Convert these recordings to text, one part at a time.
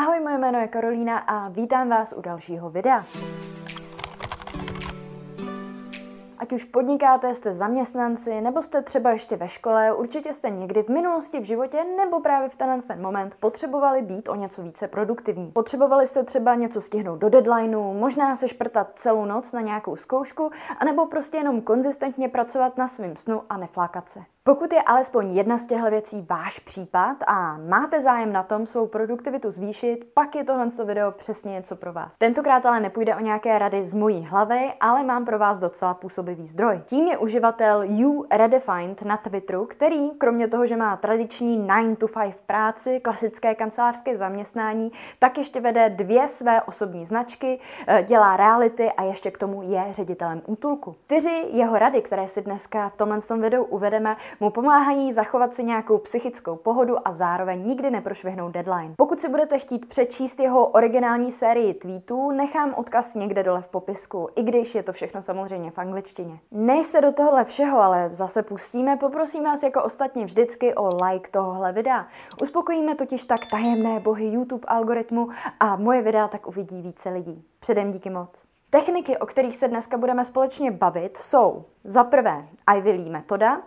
Ahoj, moje jméno je Karolína a vítám vás u dalšího videa. Ať už podnikáte, jste zaměstnanci, nebo jste třeba ještě ve škole, určitě jste někdy v minulosti v životě nebo právě v tenhle ten moment potřebovali být o něco více produktivní. Potřebovali jste třeba něco stihnout do deadlineu, možná se šprtat celou noc na nějakou zkoušku, anebo prostě jenom konzistentně pracovat na svém snu a neflákat se. Pokud je alespoň jedna z těchto věcí váš případ a máte zájem na tom svou produktivitu zvýšit, pak je tohle video přesně něco pro vás. Tentokrát ale nepůjde o nějaké rady z mojí hlavy, ale mám pro vás docela působivý zdroj. Tím je uživatel You Redefined na Twitteru, který kromě toho, že má tradiční 9 to 5 práci, klasické kancelářské zaměstnání, tak ještě vede dvě své osobní značky, eh, dělá reality a ještě k tomu je ředitelem útulku. Čtyři jeho rady, které si dneska v tomhle videu uvedeme, mu pomáhají zachovat si nějakou psychickou pohodu a zároveň nikdy neprošvihnout deadline. Pokud si budete chtít přečíst jeho originální sérii tweetů, nechám odkaz někde dole v popisku, i když je to všechno samozřejmě v angličtině. Než se do tohle všeho ale zase pustíme, poprosím vás jako ostatně vždycky o like tohohle videa. Uspokojíme totiž tak tajemné bohy YouTube algoritmu a moje videa tak uvidí více lidí. Předem díky moc. Techniky, o kterých se dneska budeme společně bavit, jsou za prvé Ivy Lee metoda,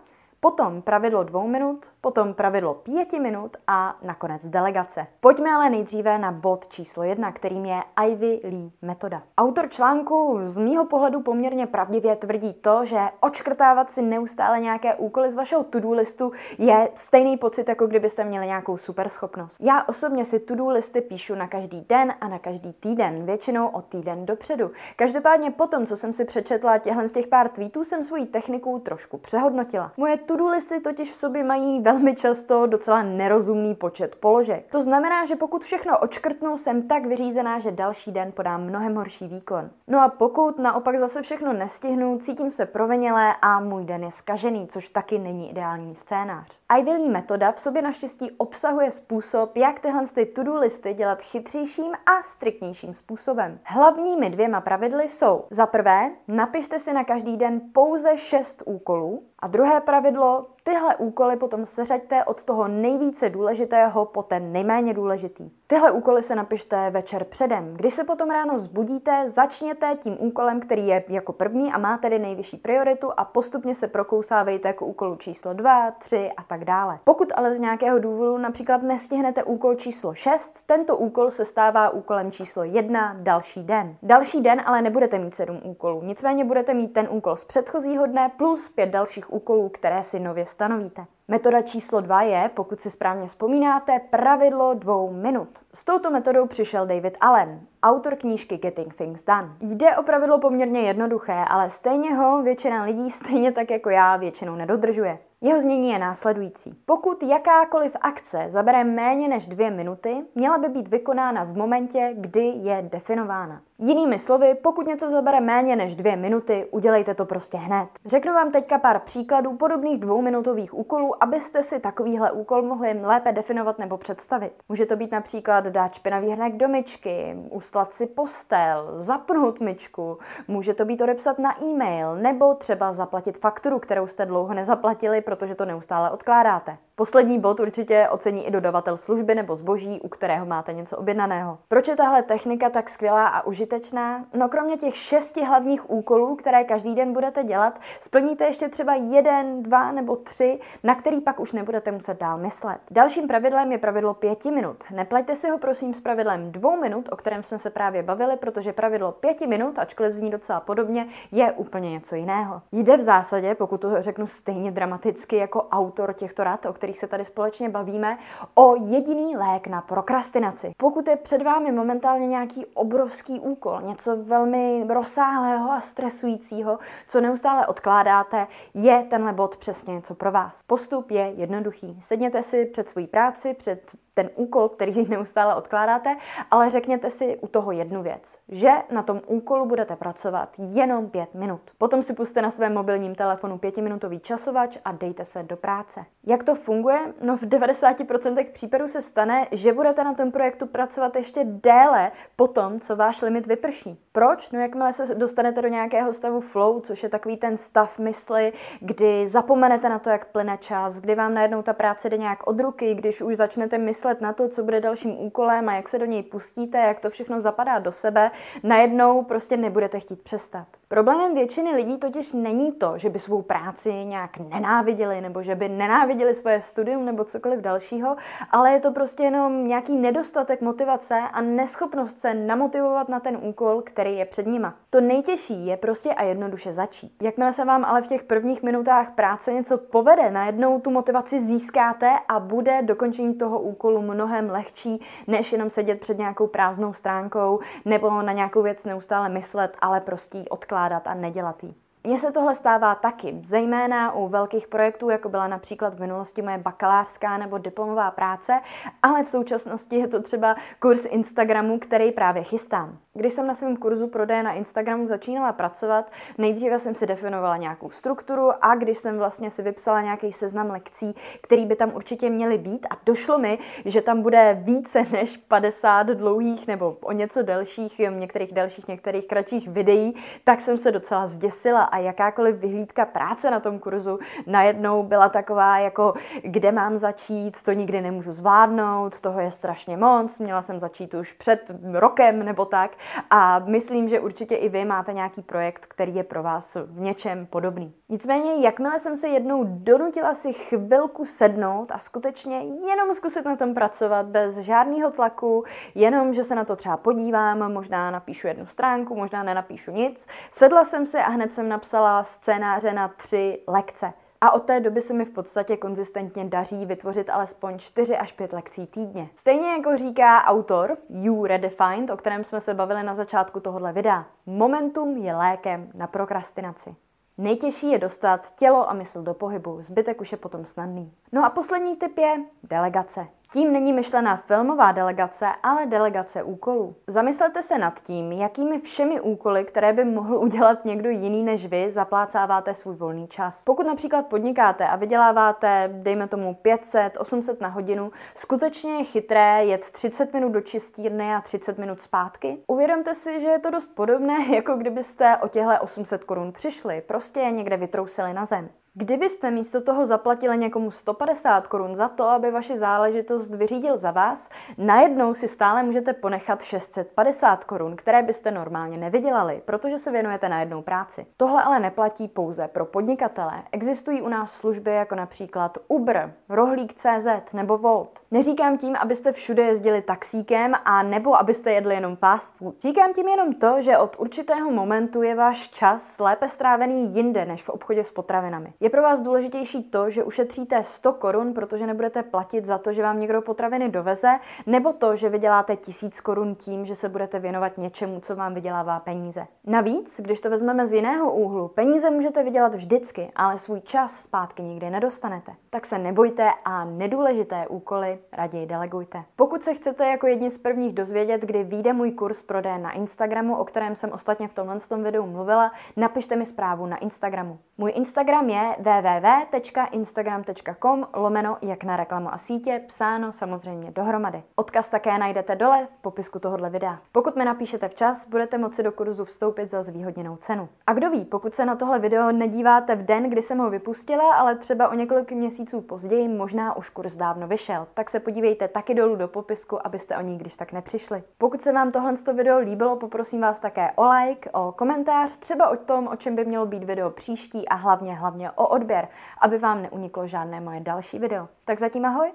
potom pravidlo dvou minut, potom pravidlo pěti minut a nakonec delegace. Pojďme ale nejdříve na bod číslo jedna, kterým je Ivy Lee metoda. Autor článku z mýho pohledu poměrně pravdivě tvrdí to, že očkrtávat si neustále nějaké úkoly z vašeho to-do listu je stejný pocit, jako kdybyste měli nějakou superschopnost. Já osobně si to-do listy píšu na každý den a na každý týden, většinou o týden dopředu. Každopádně potom, co jsem si přečetla těchto z těch pár tweetů, jsem svoji techniku trošku přehodnotila. Moje to-do listy totiž v sobě mají velmi často docela nerozumný počet položek. To znamená, že pokud všechno očkrtnu, jsem tak vyřízená, že další den podám mnohem horší výkon. No a pokud naopak zase všechno nestihnu, cítím se provinělé a můj den je skažený, což taky není ideální scénář. Lee metoda v sobě naštěstí obsahuje způsob, jak tyhle ty to-do listy dělat chytřejším a striktnějším způsobem. Hlavními dvěma pravidly jsou za prvé, napište si na každý den pouze 6 úkolů a druhé pravidlo, tyhle úkoly potom seřaďte od toho nejvíce důležitého po ten nejméně důležitý. Tyhle úkoly se napište večer předem. Když se potom ráno zbudíte, začněte tím úkolem, který je jako první a má tedy nejvyšší prioritu a postupně se prokousávejte jako úkolu číslo 2, 3 a tak dále. Pokud ale z nějakého důvodu například nestihnete úkol číslo 6, tento úkol se stává úkolem číslo 1 další den. Další den ale nebudete mít 7 úkolů, nicméně budete mít ten úkol z předchozího dne plus 5 dalších úkolů, které si nově stanovíte. Metoda číslo dva je, pokud si správně vzpomínáte, pravidlo dvou minut. S touto metodou přišel David Allen, autor knížky Getting Things Done. Jde o pravidlo poměrně jednoduché, ale stejně ho většina lidí, stejně tak jako já, většinou nedodržuje. Jeho znění je následující. Pokud jakákoliv akce zabere méně než dvě minuty, měla by být vykonána v momentě, kdy je definována. Jinými slovy, pokud něco zabere méně než dvě minuty, udělejte to prostě hned. Řeknu vám teďka pár příkladů podobných dvouminutových úkolů, abyste si takovýhle úkol mohli lépe definovat nebo představit. Může to být například dát špinavý hrnek do myčky, ustlat si postel, zapnout myčku, může to být odepsat na e-mail nebo třeba zaplatit fakturu, kterou jste dlouho nezaplatili, protože to neustále odkládáte. Poslední bod určitě ocení i dodavatel služby nebo zboží, u kterého máte něco objednaného. Proč je tahle technika tak skvělá a užitečná? No kromě těch šesti hlavních úkolů, které každý den budete dělat, splníte ještě třeba jeden, dva nebo tři, na který pak už nebudete muset dál myslet. Dalším pravidlem je pravidlo pěti minut. Nepleťte si ho prosím s pravidlem dvou minut, o kterém jsme se právě bavili, protože pravidlo pěti minut, ačkoliv zní docela podobně, je úplně něco jiného. Jde v zásadě, pokud to řeknu stejně dramaticky jako autor těchto rad, o kterých se tady společně bavíme, o jediný lék na prokrastinaci. Pokud je před vámi momentálně nějaký obrovský úkol, něco velmi rozsáhlého a stresujícího, co neustále odkládáte, je tenhle bod přesně něco pro vás. Postup je jednoduchý. Sedněte si před svojí práci, před ten úkol, který neustále odkládáte, ale řekněte si u toho jednu věc, že na tom úkolu budete pracovat jenom pět minut. Potom si puste na svém mobilním telefonu pětiminutový časovač a dejte se do práce. Jak to funguje? No v 90% případů se stane, že budete na tom projektu pracovat ještě déle po tom, co váš limit vyprší. Proč? No jakmile se dostanete do nějakého stavu flow, což je takový ten stav mysli, kdy zapomenete na to, jak plyne čas, kdy vám najednou ta práce jde nějak od ruky, když už začnete myslet myslet na to, co bude dalším úkolem a jak se do něj pustíte, jak to všechno zapadá do sebe, najednou prostě nebudete chtít přestat. Problémem většiny lidí totiž není to, že by svou práci nějak nenáviděli nebo že by nenáviděli svoje studium nebo cokoliv dalšího, ale je to prostě jenom nějaký nedostatek motivace a neschopnost se namotivovat na ten úkol, který je před nima. To nejtěžší je prostě a jednoduše začít. Jakmile se vám ale v těch prvních minutách práce něco povede, najednou tu motivaci získáte a bude dokončení toho úkolu mnohem lehčí, než jenom sedět před nějakou prázdnou stránkou nebo na nějakou věc neustále myslet, ale prostě odkládat a nedělat jí. Mně se tohle stává taky, zejména u velkých projektů, jako byla například v minulosti moje bakalářská nebo diplomová práce, ale v současnosti je to třeba kurz Instagramu, který právě chystám. Když jsem na svém kurzu prodeje na Instagramu začínala pracovat, nejdříve jsem si definovala nějakou strukturu a když jsem vlastně si vypsala nějaký seznam lekcí, který by tam určitě měly být a došlo mi, že tam bude více než 50 dlouhých nebo o něco delších, některých delších, některých kratších videí, tak jsem se docela zděsila a jakákoliv vyhlídka práce na tom kurzu najednou byla taková jako, kde mám začít, to nikdy nemůžu zvládnout, toho je strašně moc, měla jsem začít už před rokem nebo tak a myslím, že určitě i vy máte nějaký projekt, který je pro vás v něčem podobný. Nicméně, jakmile jsem se jednou donutila si chvilku sednout a skutečně jenom zkusit na tom pracovat bez žádného tlaku, jenom, že se na to třeba podívám, možná napíšu jednu stránku, možná nenapíšu nic, sedla jsem si a hned jsem napsala scénáře na tři lekce. A od té doby se mi v podstatě konzistentně daří vytvořit alespoň 4 až 5 lekcí týdně. Stejně jako říká autor You Redefined, o kterém jsme se bavili na začátku tohohle videa, momentum je lékem na prokrastinaci. Nejtěžší je dostat tělo a mysl do pohybu, zbytek už je potom snadný. No a poslední tip je delegace. Tím není myšlená filmová delegace, ale delegace úkolů. Zamyslete se nad tím, jakými všemi úkoly, které by mohl udělat někdo jiný než vy, zaplácáváte svůj volný čas. Pokud například podnikáte a vyděláváte, dejme tomu 500, 800 na hodinu, skutečně je chytré jet 30 minut do čistírny a 30 minut zpátky. Uvědomte si, že je to dost podobné, jako kdybyste o těhle 800 korun přišli, prostě je někde vytrousili na zem. Kdybyste místo toho zaplatili někomu 150 korun za to, aby vaši záležitost vyřídil za vás, najednou si stále můžete ponechat 650 korun, které byste normálně nevydělali, protože se věnujete na jednou práci. Tohle ale neplatí pouze pro podnikatele. Existují u nás služby jako například Uber, Rohlík.cz nebo Volt. Neříkám tím, abyste všude jezdili taxíkem a nebo abyste jedli jenom fast food. Říkám tím jenom to, že od určitého momentu je váš čas lépe strávený jinde než v obchodě s potravinami. Je pro vás důležitější to, že ušetříte 100 korun, protože nebudete platit za to, že vám někdo potraviny doveze, nebo to, že vyděláte 1000 korun tím, že se budete věnovat něčemu, co vám vydělává peníze. Navíc, když to vezmeme z jiného úhlu, peníze můžete vydělat vždycky, ale svůj čas zpátky nikdy nedostanete. Tak se nebojte a nedůležité úkoly raději delegujte. Pokud se chcete jako jedni z prvních dozvědět, kdy vyjde můj kurz prodeje na Instagramu, o kterém jsem ostatně v tomhle tom videu mluvila, napište mi zprávu na Instagramu. Můj Instagram je www.instagram.com lomeno jak na reklamu a sítě, psáno samozřejmě dohromady. Odkaz také najdete dole v popisku tohohle videa. Pokud mi napíšete včas, budete moci do kurzu vstoupit za zvýhodněnou cenu. A kdo ví, pokud se na tohle video nedíváte v den, kdy jsem ho vypustila, ale třeba o několik měsíců později, možná už kurz dávno vyšel, tak se podívejte taky dolů do popisku, abyste o ní když tak nepřišli. Pokud se vám tohle video líbilo, poprosím vás také o like, o komentář, třeba o tom, o čem by mělo být video příští a hlavně hlavně o odběr, aby vám neuniklo žádné moje další video. Tak zatím ahoj